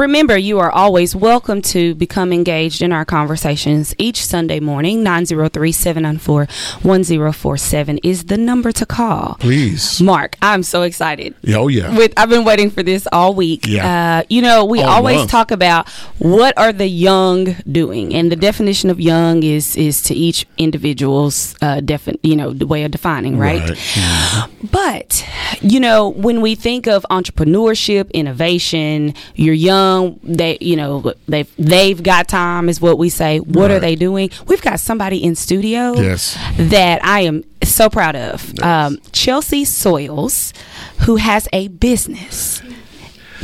Remember, you are always welcome to become engaged in our conversations each Sunday morning. 903 794 1047 is the number to call. Please. Mark, I'm so excited. Oh, yeah. With I've been waiting for this all week. Yeah. Uh, you know, we All always month. talk about what are the young doing, and the definition of young is is to each individual's uh, defi- you know the way of defining, right? Right. But, you know, when we think of entrepreneurship, innovation, you're young, they, you know, they've, they've got time is what we say. What are they doing? We've got somebody in studio Yes. that I am so proud of. Um, Chelsea Soils, who has a business.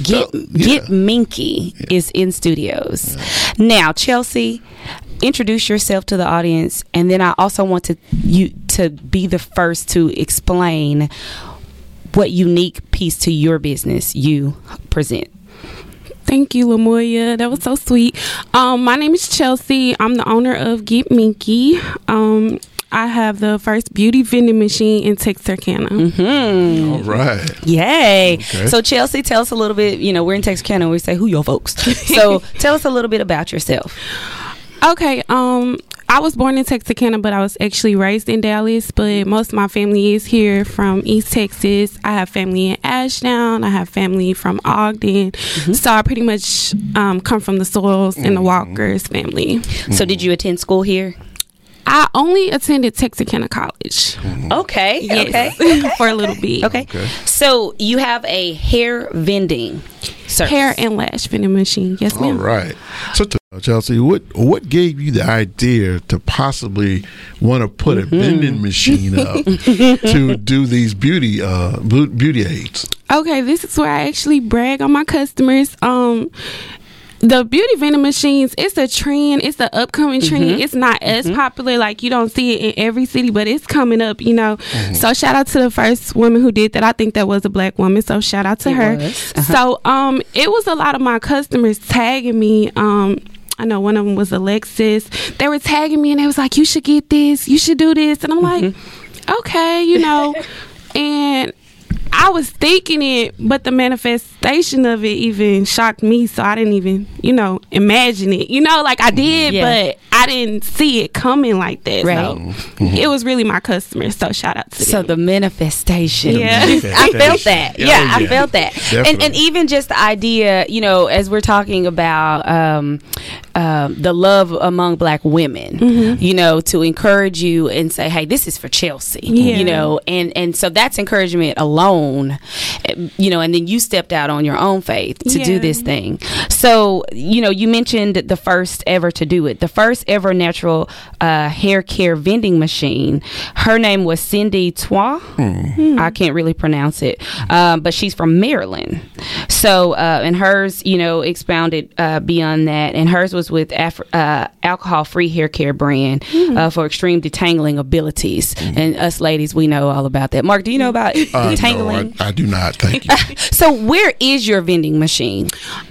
Get, Oh, yeah. Get Minky is in studios. Now, Chelsea, introduce yourself to the audience, and then I also want to you to be the first to explain what unique piece to your business you present. Thank you, Lamoya. That was so sweet. Um, my name is Chelsea. I'm the owner of Get Minky. Um, I have the first beauty vending machine in Texarkana. Hmm. All right. Yay! Okay. So Chelsea, tell us a little bit. You know, we're in Texarkana. We say who your folks. So tell us a little bit about yourself. Okay. Um, I was born in Texarkana, but I was actually raised in Dallas. But most of my family is here from East Texas. I have family in Ashdown. I have family from Ogden. Mm-hmm. So I pretty much um, come from the Soils and the mm-hmm. Walkers family. So did you attend school here? I only attended Texarkana College. Mm-hmm. Okay. Yes, Okay. for a little bit. Okay. Okay. So you have a hair vending service. Hair and lash vending machine. Yes, ma'am. right. So, t- Chelsea, what what gave you the idea to possibly want to put a vending machine up to do these beauty uh beauty aids? Okay, this is where I actually brag on my customers. Um the beauty vending machines, it's a trend. It's the upcoming trend. It's not as popular, like you don't see it in every city, but it's coming up, you know. So shout out to the first woman who did that. I think that was a black woman. So shout out to It her. Uh-huh. So um it was a lot of my customers tagging me. Um I know one of them was Alexis. They were tagging me and they was like, You should get this, you should do this. And I'm like, mm-hmm. Okay, you know. and I was thinking it, but the manifestation of it even shocked me. So I didn't even, you know, imagine it. You know, like I mm-hmm. did, Yeah. but I didn't see it coming like that. Right. So it was really my customers. So shout out to them. So them. the manifestation. Yeah. I felt that. Yeah, Yeah, I felt that. And and even just the idea, you know, as we're talking about um, um, the love among black women, Mm-hmm. you know, to encourage you and say, "Hey, this is for Chelsea," Yeah. you know, and and so that's encouragement alone, you know, and then you stepped out on your own faith to do this thing. So you know, you mentioned the first ever to do it, the first ever natural uh, hair care vending machine. Her name was Cindy Twa. I can't really pronounce it, um, but she's from Maryland. So, uh, and hers, you know, expounded uh, beyond that, and hers was with Af- uh, alcohol-free hair care brand uh, for extreme detangling abilities. And us ladies, we know all about that. Mark, do you know about Uh, detangling? no, I, I do not. Thank you. so, where is your vending machine?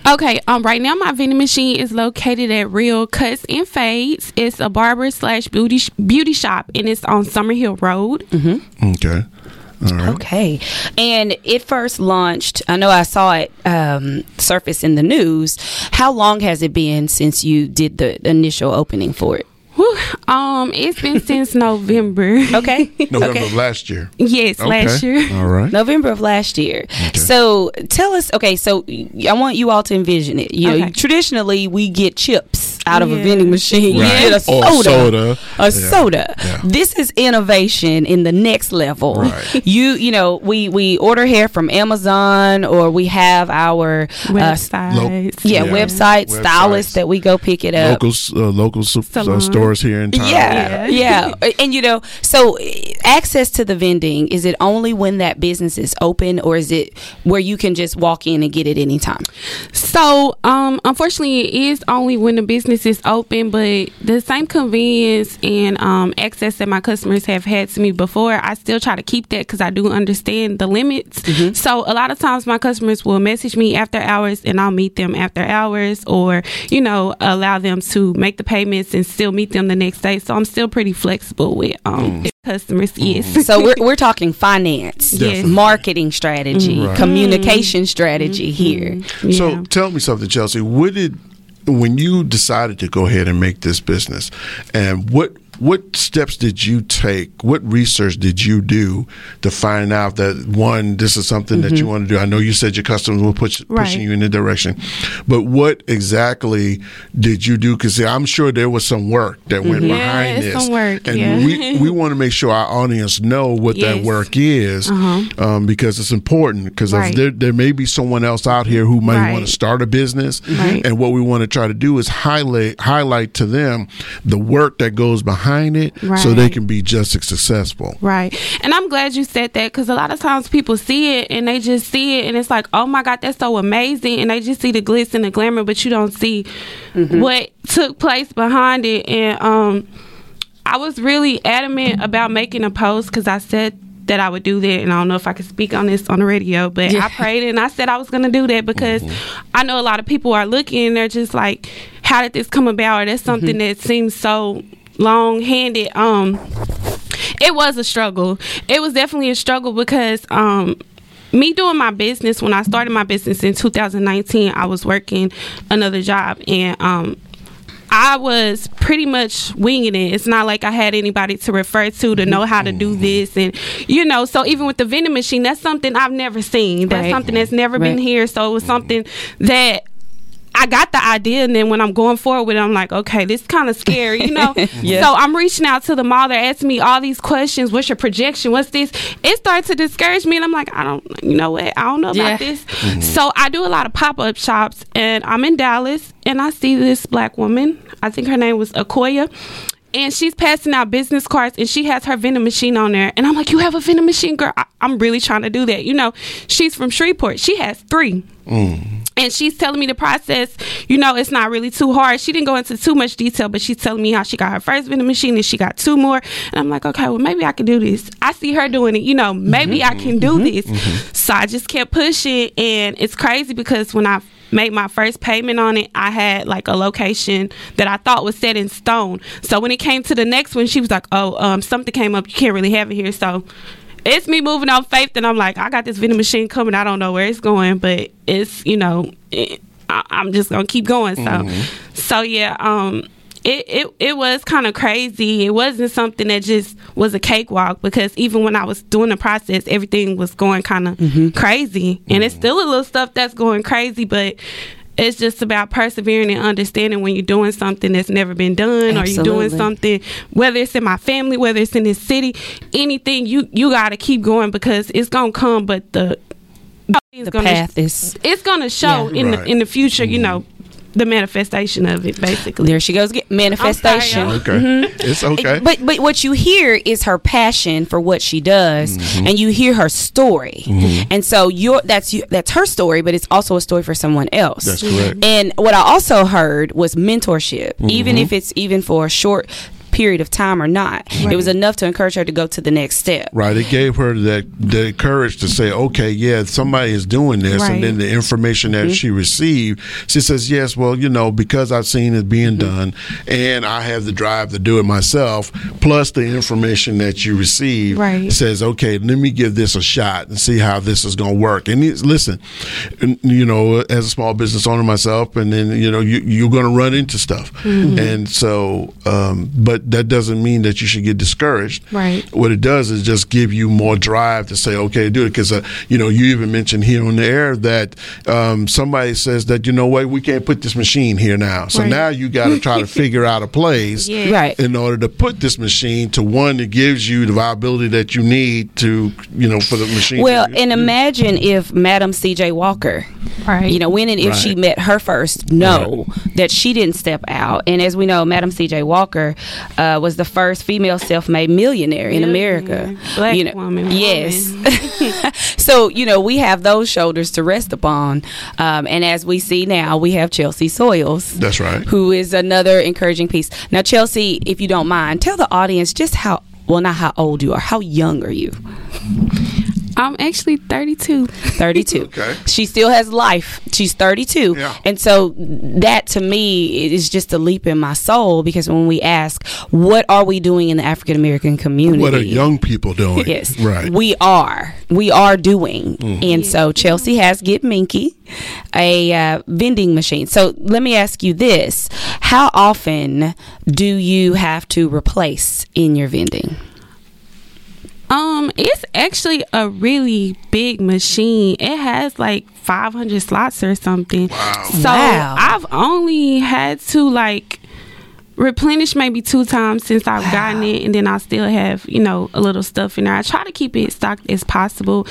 Okay, um, right now my vending machine is located at Real Cuts and Fades. It's a barber slash beauty sh- beauty shop, and it's on Summerhill Road. okay. All right. Okay. And it first launched, I know I saw it um, surface in the news. How long has it been since you did the initial opening for it? Whew, um, it's been since November. Okay. November okay. of last year. yes, last year. All right. November of last year. So tell us, okay, so I want you all to envision it. You know, traditionally we get chips out of a vending machine. Right. You get a Or soda. soda. A Yeah. soda. Yeah. This is innovation in the next level. Right. You you know, we we order hair from Amazon or we have our uh, Websites. yeah, Yeah. website Websites. stylists that we go pick it up. Local uh, local s- uh, stores here in town. Yeah, yeah, and you know, so eh, access to the vending is it only when that business is open, or is it where you can just walk in and get it anytime? So, um, unfortunately, it is only when the business business is open, but the same convenience and um, access that my customers have had to me before, I still try to keep that because I do understand the limits. Mm-hmm. So a lot of times my customers will message me after hours and I'll meet them after hours or, you know, allow them to make the payments and still meet them the next day. So I'm still pretty flexible with um, customers. Yes. Mm. So we're we're talking finance, Yes. marketing strategy, Right. communication strategy here. So tell me something, Chelsea. What did when you decided to go ahead and make this business, and what what steps did you take? What research did you do to find out that one, this is something that you mm-hmm. want to do? I know you said your customers were push, pushing you in the direction, but what exactly did you do? Because I'm sure there was some work that went mm-hmm. Yeah, behind this, some work, and yeah. we we want to make sure our audience know what that work is, uh-huh. um, because it's important. Because Right. there there may be someone else out here who might Right. want to start a business, Right. and what we want to try to do is highlight highlight to them the work that goes behind it, so they can be just as successful. Right. And I'm glad you said that because a lot of times people see it and they just see it and it's like, oh my God, that's so amazing. And they just see the glitz and the glamour, but you don't see mm-hmm. what took place behind it. And um, I was really adamant about making a post because I said that I would do that. And I don't know if I could speak on this on the radio, but Yeah. I prayed and I said I was going to do that because mm-hmm. I know a lot of people are looking and they're just like, how did this come about? Or that's something mm-hmm. that seems so long handed. Um, it was a struggle. It was definitely a struggle because um me doing my business when I started my business in 2019, I was working another job and um I was pretty much winging it. It's not like I had anybody to refer to to know how to do this and you know, so even with the vending machine, that's something I've never seen. That's Right. something that's never been here. So it was something that I got the idea, and then when I'm going forward with it, I'm like, okay, this is kind of scary, you know. Yeah. So I'm reaching out to the mall. They're asking me all these questions. What's your projection? What's this? It starts to discourage me, and I'm like, I don't, you know what? I don't know Yeah. about this. Mm-hmm. So I do a lot of pop up shops, and I'm in Dallas, and I see this black woman. I think her name was Akoya. And she's passing out business cards, and she has her vending machine on there. And I'm like, "You have a vending machine, girl? I- I'm really trying to do that." You know, she's from Shreveport. She has three mm. And she's telling me the process you know it's not really too hard. She didn't go into too much detail but she's telling me how she got her first vending machine and she got two more. And i'm like okay well maybe i can do this. I see her doing it you know maybe i can do this. So i just kept pushing and it's crazy because when i made my first payment on it i had like a location that i thought was set in stone. So when it came to the next one she was like oh um something came up. You can't really have it here. So it's me moving on faith and i'm like i got this vending machine coming. I don't know where it's going but it's you know it, I, i'm just gonna keep going. So mm-hmm. so yeah um it, it, it was kind of crazy. It wasn't something that just was a cakewalk because even when I was doing the process, everything was going kind of mm-hmm. crazy. And it's mm-hmm. still a little stuff that's going crazy, but it's just about persevering and understanding when you're doing something that's never been done or you're doing something whether it's in my family whether it's in this city anything you you got to keep going because it's gonna come but the it's The gonna path is it's gonna show Yeah. in Right. the in the future you mm-hmm. know the manifestation of it basically there she goes get manifestation. y'all. Okay, it's okay. But but what you hear is her passion for what she does, Mm-hmm. and you hear her story, and so your that's you, that's her story, but it's also a story for someone else. That's correct. And what I also heard was mentorship, Mm-hmm. even if it's even for a short period of time or not. It was enough to encourage her to go to the next step. Right. It gave her that the courage to say, okay, yeah, somebody is doing this. Right. And then the information that mm-hmm. she received, she says, yes, well, you know, because I've seen it being mm-hmm. done and I have the drive to do it myself, plus the information that you receive Right. says, okay, let me give this a shot and see how this is going to work. And it's, listen, you know, as a small business owner myself, and then, you know, you, you're going to run into stuff. Mm-hmm. And so, um, but that doesn't mean that you should get discouraged Right. what it does is just give you more drive to say, okay, do it. Because, uh, you know, you even mentioned here on the air that um, somebody says that, you know what, we can't put this machine here now. So Right. now you got to try to figure out a place Yeah. Right. in order to put this machine to one that gives you the viability that you need to, you know, for the machine. Well, to- and imagine if Madam C.J. Walker, Right. you know, when and if she met her first no, that she didn't step out. And as we know, Madam C.J. Walker, uh, was the first female self-made millionaire in America. Black you know, woman, yes. woman. so you know we have those shoulders to rest upon, um, and as we see now, we have Chelsea Soils. That's right. Who is another encouraging piece. Now, Chelsea, if you don't mind, tell the audience just how well, not how old you are. How young are you? I'm actually 32. 32. Okay. She still has life. She's 32. Yeah. And so that to me is just a leap in my soul because when we ask, what are we doing in the African American community? What are young people doing? Yes. Right. We are. We are doing. Mm-hmm. And so Chelsea has Get Minky, a uh, vending machine. So let me ask you this How often do you have to replace in your vending? Um, it's actually a really big machine. It has like 500 slots or something. Wow. So Wow. I've only had to like replenish maybe two times since I've gotten it, and then I still have you know a little stuff in there. I try to keep it stocked as possible.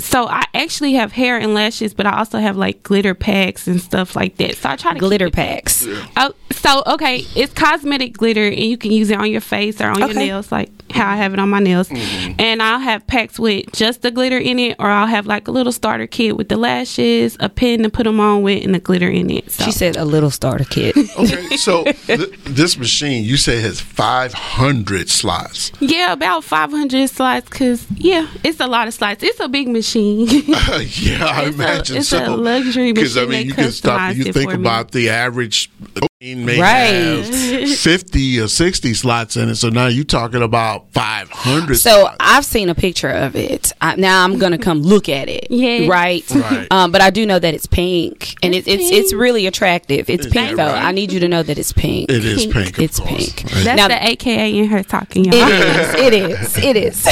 So I actually have hair and lashes, but I also have like glitter packs and stuff like that. So I try to keep Glitter it- packs. Oh, so okay, it's cosmetic glitter, and you can use it on your face or on your nails, like how I have it on my nails. Mm-hmm. And I'll have packs with just the glitter in it, or I'll have like a little starter kit with the lashes, a pen to put them on with, and the glitter in it. So She said a little starter kit. Okay, so th- this machine you say has 500 slots. yeah, about 500 slots, cause yeah, it's a lot of slots. It's a big machine. yeah, I It's a- imagine it's so. a luxury Because I mean, you can stop. You think for me. about the average machine may Right. have 50 or 60 slots in it. So now you're talking about 500. So slots. I've seen a picture of it. I, now I'm gonna come look at it. Yes. Right. Right. Um, but I do know that it's pink, and It's it, it's it's really attractive. It's Is pink that though. right? I need you to know that it's pink. it is pink. pink. Of It's course. pink. That's Now- the AKA in her talking, y'all. It is. It is. It is.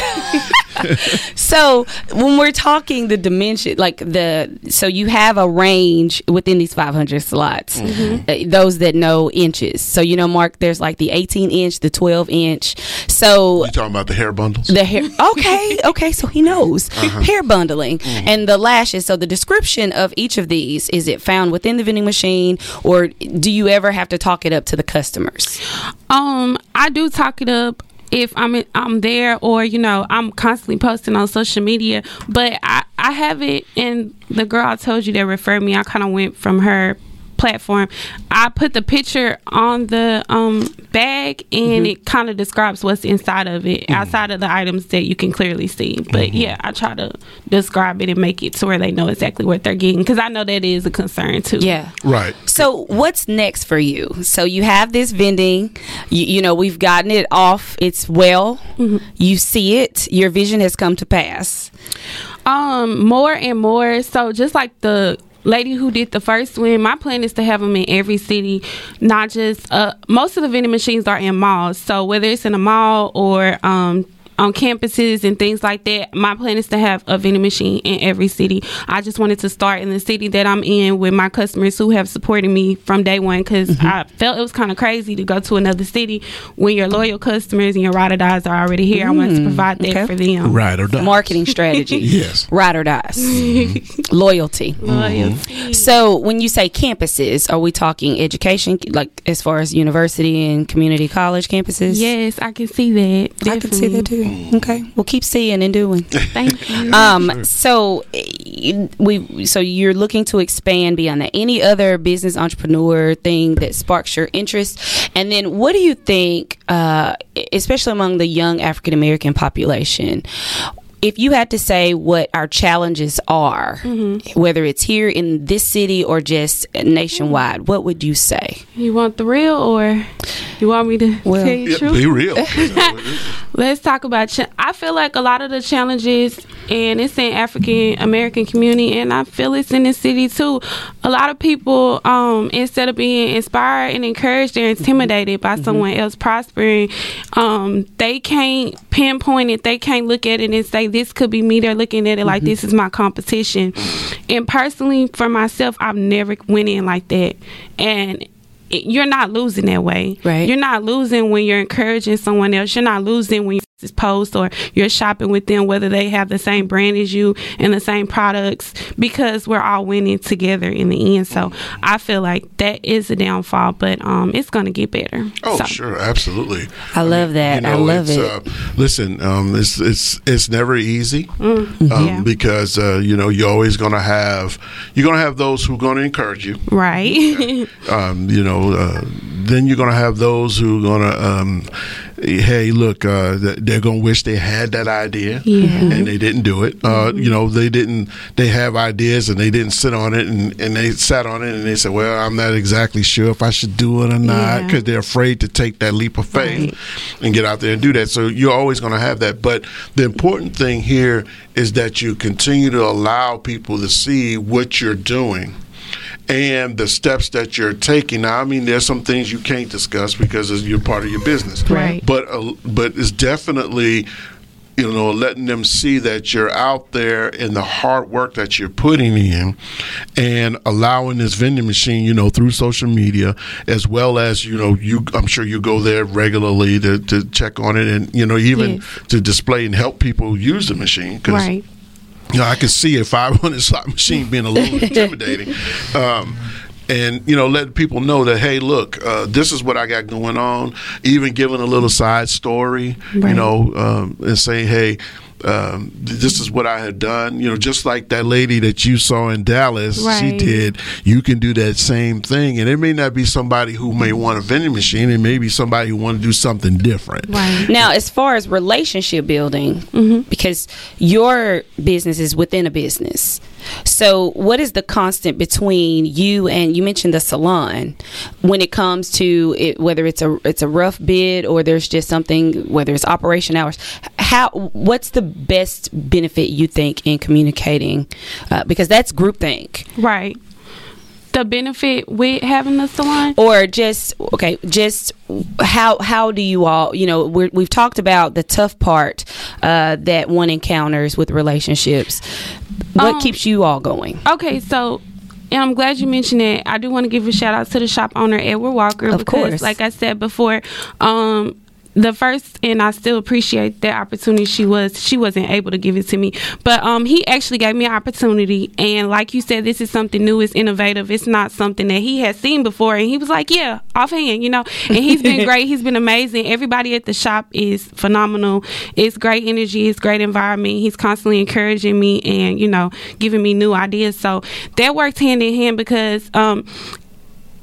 So when we're talking the dimension, like the, so you have a range within these 500 slots. Mm-hmm. Uh, those that know inches. So you know, Mark, there's like the 18 inch, the 12 inch. So You talking about the hair bundles? the hair. Okay, okay. So he knows hair bundling and the lashes. So the description of each of these is it found within the vending machine, or do you ever have to talk it up to the customers? Um, I do talk it up if I'm in, I'm there or you know I'm constantly posting on social media. But I I have it, and the girl I told you that referred me, I kind of went from her platform. I put the picture on the um bag and it kind of describes what's inside of it outside of the items that you can clearly see but yeah i try to describe it and make it to where they know exactly what they're getting because i know that is a concern too Yeah. Right. So what's next for you? So you have this vending, you, you know, we've gotten it off. It's well. You see it. Your vision has come to pass. Um, more and more. So just like the lady who did the first win, my plan is to have them in every city, not just uh. Most of the vending machines are in malls. So whether it's in a mall or um on campuses and things like that. My plan is to have a vending machine in every city. I just wanted to start in the city that I'm in with my customers who have supported me from day one because mm-hmm. I felt it was kind of crazy to go to another city when your loyal customers and your ride or dies are already here. I wanted to mm, provide that okay. for them. Right or die. Marketing strategy. Yes. Ride or dies. Mm-hmm. Loyalty. Loyalty. So when you say campuses, are we talking education, like as far as university and community college campuses? Yes, I can see that. I can see that too. Okay, well, keep seeing and doing. Thank you. Um, so eh, we, so you're looking to expand beyond that. Any other business entrepreneur thing that sparks your interest? And then, what do you think, uh, especially among the young African American population? If you had to say what our challenges are, whether it's here in this city or just nationwide, what would you say? you want the real or you want me to Well- tell you the Yeah, truth? be real. Let's talk about. Ch- I feel like a lot of the challenges, and it's in African American community, and I feel it's in the city too. A lot of people, um, instead of being inspired and encouraged, they're intimidated by someone else prospering. Um, they can't pinpoint it. They can't look at it and say, "This could be me." They're looking at it like mm-hmm. this is my competition. And personally, for myself, I've never went in like that, and it- you're not losing that way. Right. You're not losing when you're encouraging someone else. You're not losing when you're post or you're shopping with them whether they have the same brand as you and the same products because we're all winning together in the end so i feel like that is a downfall but um it's gonna get better Oh, So, sure, absolutely. I love that. I love it's, it. Uh, listen, um, it's it's it's never easy um, Mm, yeah. because uh, you know you're always going to have you're going to have those who are going to encourage you. right Um, you know, uh, then you're going to have those who are going to, um, hey, look, uh, they're going to wish they had that idea Yeah. and they didn't do it. Uh, you know, they didn't. They have ideas and they didn't sit on it and, and they sat on it and they said, well, I'm not exactly sure if I should do it or not Yeah. because they're afraid to take that leap of faith and get out there and do that. So you're always going to have that. But the important thing here is that you continue to allow people to see what you're doing and the steps that you're taking. Now, I mean, there's some things you can't discuss because you're part of your business. Right. But uh, but it's definitely you know letting them see that you're out there and the hard work that you're putting in and allowing this vending machine you know through social media as well as you know you i'm sure you go there regularly to, to check on it and you know even Yes. to display and help people use the machine 'cause right you know, I can see a 500 slot machine being a little intimidating. Um, and, you know, letting people know that, hey, look, uh, this is what I got going on. Even giving a little side story, you know, um, and saying, hey, um, this is what I had done. You know, just like that lady that you saw in Dallas, she did. You can do that same thing, and it may not be somebody who may want a vending machine. It may be somebody who want to do something different. right Now, as far as relationship building, because your business is within a business. So, what is the constant between you and you mentioned the salon when it comes to it, whether it's a it's a rough bid or there's just something whether it's operation hours? How what's the best benefit you think in communicating? Uh, because that's groupthink. right the benefit with having the salon or just okay just how how do you all you know we're, we've talked about the tough part uh, that one encounters with relationships what Um, keeps you all going Okay, so and I'm glad you mentioned it. I do want to give a shout out to the shop owner Edward Walker Of because, course. like I said before, um, the first and I still appreciate that opportunity she was she wasn't able to give it to me. But um he actually gave me an opportunity and like you said this is something new it's innovative it's not something that he has seen before and he was like yeah offhand you know? And he's been great he's been amazing everybody at the shop is phenomenal it's great energy it's great environment he's constantly encouraging me and you know giving me new ideas. So that works hand in hand because um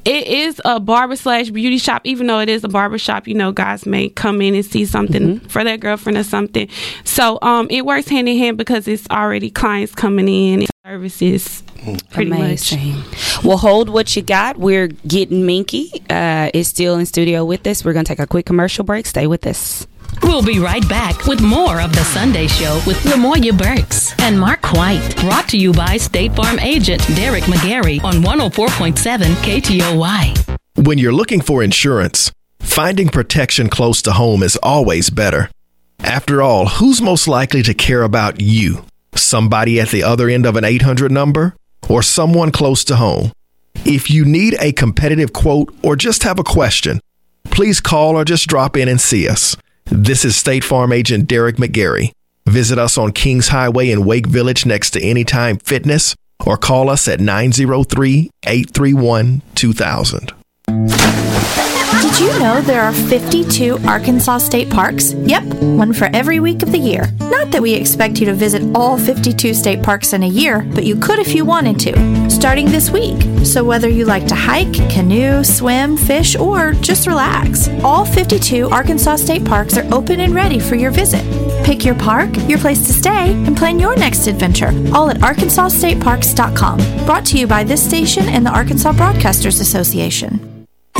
it is a barber slash beauty shop, even though it is a barber shop. You know, guys may come in and see something for their girlfriend or something. So, um, it works hand in hand because it's already clients coming in, and services, pretty much. amazing. Well hold what you got. We're getting minky. Uh, is still in studio with us. We're gonna take a quick commercial break. Stay with us We'll be right back with more of The Sunday Show with Lamoya Burks and Mark White. Brought to you by State Farm agent Derek McGarry on 104.7 KTOY. When you're looking for insurance, finding protection close to home is always better. After all, who's most likely to care about you? Somebody at the other end of an 800 number or someone close to home? If you need a competitive quote or just have a question, please call or just drop in and see us. This is State Farm agent Derek McGarry. Visit us on Kings Highway in Wake Village next to Anytime Fitness or call us at 903 831 2000. Did you know there are 52 Arkansas state parks? Yep, one for every week of the year. Not that we expect you to visit all 52 state parks in a year, but you could if you wanted to, starting this week. So whether you like to hike, canoe, swim, fish, or just relax, all 52 Arkansas state parks are open and ready for your visit. Pick your park, your place to stay, and plan your next adventure, all at arkansasstateparks.com. Brought to you by this station and the Arkansas Broadcasters Association.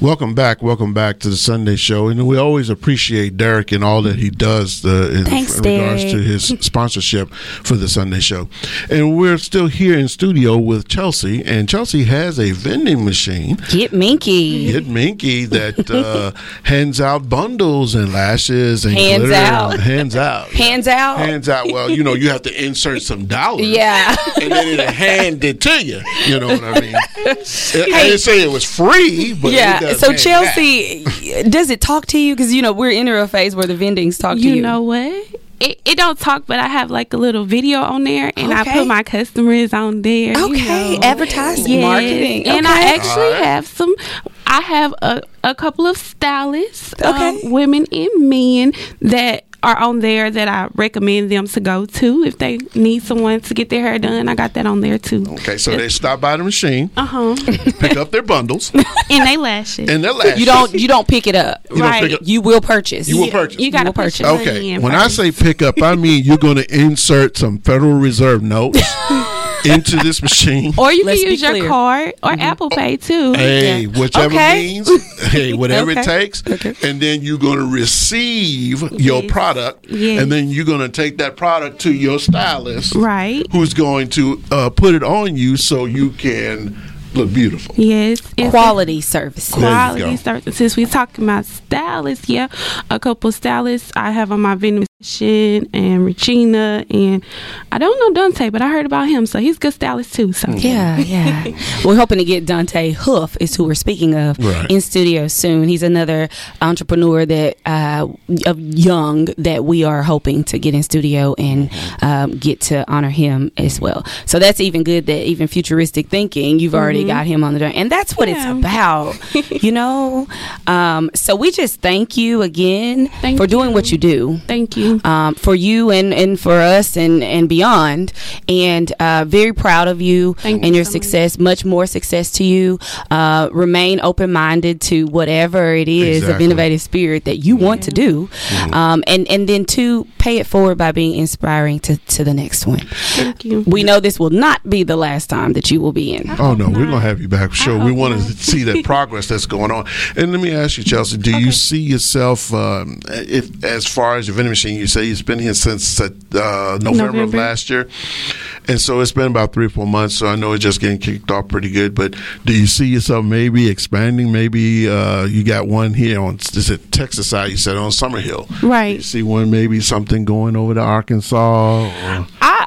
Welcome back. Welcome back to the Sunday Show. And we always appreciate Derek and all that he does uh, in, Thanks, in regards Derek. to his sponsorship for the Sunday Show. And we're still here in studio with Chelsea, and Chelsea has a vending machine. Get Minky. Get Minky that uh, hands out bundles and lashes and Hands glitter. out. and hands out. Hands out. Hands out. Well, you know, you have to insert some dollars. Yeah. And then it'll hand it to you. You know what I mean? I didn't say it was free, but yeah. Does So hand Chelsea, does it talk to you? Because you know we're in a phase where the vendings talk to you. You know what? It, it don't talk, but I have like a little video on there, and I put my customers on there. you Okay, know. advertising, Yes. marketing. and. I actually Alright. have some. I have a, a couple of stylists, Okay. um, women and men that are on there that I recommend them to go to if they need someone to get their hair done. I got that on there too. Okay, so they stop by the machine, Uh huh. pick up their bundles, and they lashes. and their lashes. you don't you don't pick it up. You don't right. pick up- You will purchase. You will purchase. You got to will put purchase. Okay, in when I say pick up, I mean you're going to insert some Federal Reserve notes into this machine. Or you Let's can use your card or Apple Pay too. Hey, whichever Okay. means, hey, whatever it takes. Okay. takes, and then you're going to receive your product, Yes. and then you're going to take that product to your stylist, Right. Who's going to uh, put it on you so you can look beautiful. Yes. it's Quality services. There you Quality go. services. we're talking about stylists, yeah. A couple stylists I have on my vending machine and Regina and I don't know Dante, but I heard about him, so he's a good stylist too. So Yeah, yeah. we're hoping to get Dante Huff is who we're speaking of Right. in studio soon. He's another entrepreneur that uh, of young that we are hoping to get in studio and um, get to honor him as well. So that's even good that even futuristic thinking, you've already got him on the door, and that's what Yeah. it's about, you know. Um, so we just thank you again Thank for doing what you do Thank you. Um, for you and, and for us and, and beyond. And uh, very proud of you Thank and you your so success. Much more success to you. Uh, remain open minded to whatever it is of innovative spirit that you want to do. Um, and, and then to pay it forward by being inspiring to, to the next one. Thank you. We know this will not be the last time that you will be in. Oh no, we're gonna have you back for sure. We want to see that progress that's going on. And let me ask you, Chelsea, do you see yourself um, if, as far as your vending machine? You say you've been here since uh, November, of last year, and so it's been about three or four months. So I know it's just getting kicked off pretty good. But do you see yourself maybe expanding? Maybe uh, you got one here on is it Texas side? You said on Summerhill. Right. You see one maybe something going over to Arkansas. Or, I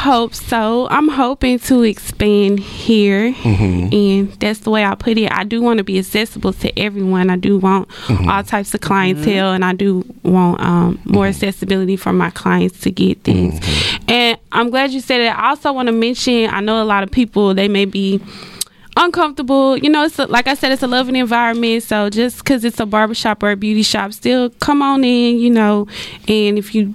hope so. I'm hoping to expand here, Mm-hmm. and that's the way I put it. I do want to be accessible to everyone. I do want Mm-hmm. all types of clientele, and I do want um, more Mm-hmm. accessibility for my clients to get things. And I'm glad you said it. I also want to mention. I know a lot of people they may be uncomfortable. You know, it's a, like I said, it's a loving environment. So just because it's a barbershop or a beauty shop, still come on in. You know, and if you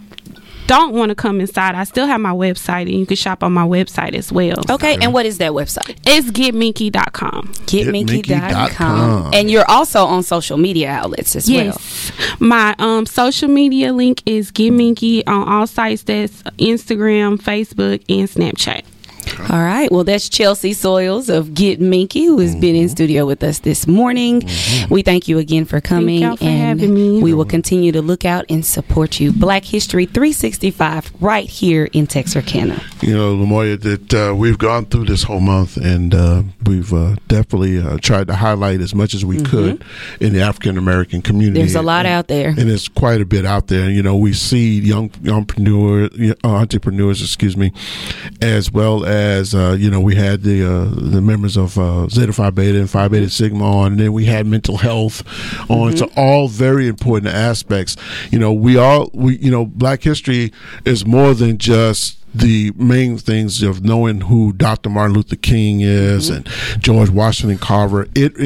don't want to come inside, I still have my website, and you can shop on my website as well. Okay, and what is that website? It's getminky.com. Getminky.com. Getminky.com. And you're also on social media outlets as well. Yes. My um social media link is Get Minky on all sites. That's Instagram, Facebook, and Snapchat. All right. Well, that's Chelsea Soils of Get Minky, who has been Mm-hmm. in studio with us this morning. We thank you again for coming. y'all for and having me. We will continue to look out and support you. Black History 365 right here in Texarkana. You know, Lamoya, that uh, we've gone through this whole month, and uh, we've uh, definitely uh, tried to highlight as much as we could in the African American community. Mm-hmm. There's a lot and, out there. and it's quite a bit out there. You know, we see young entrepreneurs, uh, entrepreneurs, excuse me, as well as uh, you know, we had the uh, the members of uh, Zeta Phi Beta and Phi Beta Sigma on, and then we had mental health on. So all very important aspects. You know, we all we you know, Black History is more than just the main things of knowing who Dr. Martin Luther King is and George Washington Carver. It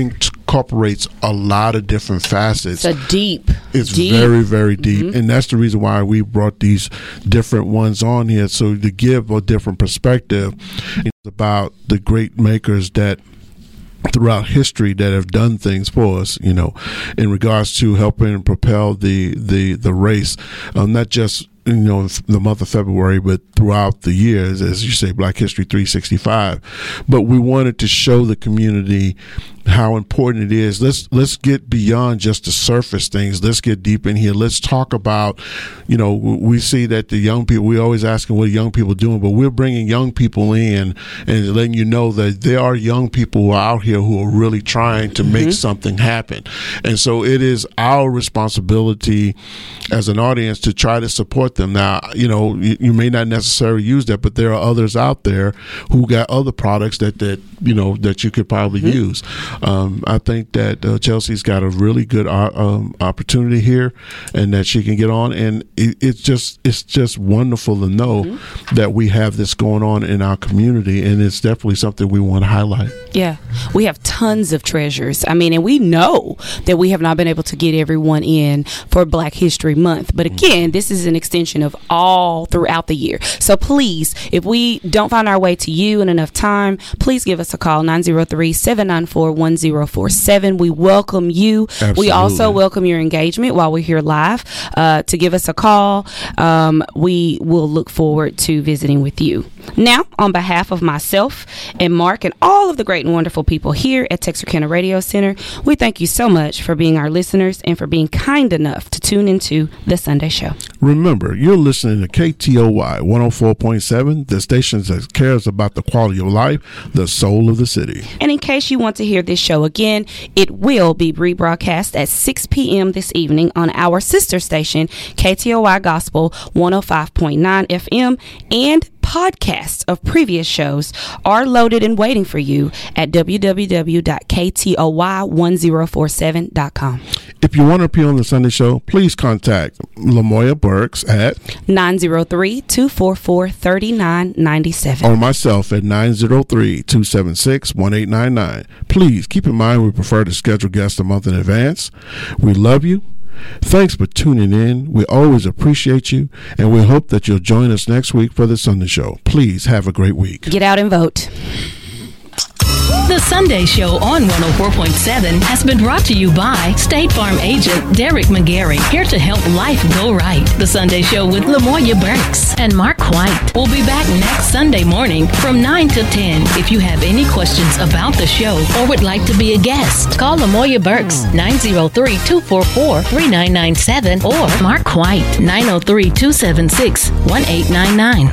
incorporates a lot of different facets. It's a deep, It's deep. very, very deep, and that's the reason why we brought these different ones on here, so to give a different perspective It's about the great makers that throughout history that have done things for us, you know, in regards to helping propel the the the race, um, not just you know the month of February, but throughout the years, as you say, Black History 365. But we wanted to show the community how important it is. Let's let's get beyond just the surface things. Let's get deep in here. Let's talk about, you know, we see that the young people. We always asking what are young people doing, but we're bringing young people in and letting you know that there are young people who are out here who are really trying to mm-hmm. make something happen. And so it is our responsibility as an audience to try to support them. Now, you know, you, you may not necessarily use that, but there are others out there who got other products that that you know that you could probably mm-hmm. use. Um, I think that uh, Chelsea's got a really good uh, um, opportunity here, and that she can get on. And it, it's just it's just wonderful to know mm-hmm. that we have this going on in our community, and it's definitely something we want to highlight. Yeah, we have tons of treasures. I mean, and we know that we have not been able to get everyone in for Black History Month, but mm-hmm. again, this is an extension of all throughout the year. So please, if we don't find our way to you in enough time, please give us a call 903 794 1047. We welcome you. Absolutely. We also welcome your engagement while we're here live. Uh, to give us a call, um, we will look forward to visiting with you. Now, on behalf of myself and Mark and all of the great and wonderful people here at Texarkana Radio Center, we thank you so much for being our listeners and for being kind enough to tune into the Sunday show. Remember, you're listening to KTOY 104.7, the station that cares about the quality of life, the soul of the city. And in case you want to hear this show again, it will be rebroadcast at 6 p.m. this evening on our sister station, KTOY Gospel 105.9 FM, and podcasts of previous shows are loaded and waiting for you at www.ktoy1047.com. If you want to appear on the Sunday show, please contact Lamoya Burks at 903-244-3997 or myself at 903-276-1899. Please keep in mind we prefer to schedule guests a month in advance. We love you Thanks for tuning in. We always appreciate you, and we hope that you'll join us next week for the Sunday Show. Please have a great week. Get out and vote. The Sunday Show on 104.7 has been brought to you by State Farm agent Derek McGarry, here to help life go right. The Sunday Show with Lamoya Burks and Mark White. We'll be back next Sunday morning from 9 to 10. If you have any questions about the show or would like to be a guest, call Lamoya Burks 903-244-3997 or Mark White 903-276-1899.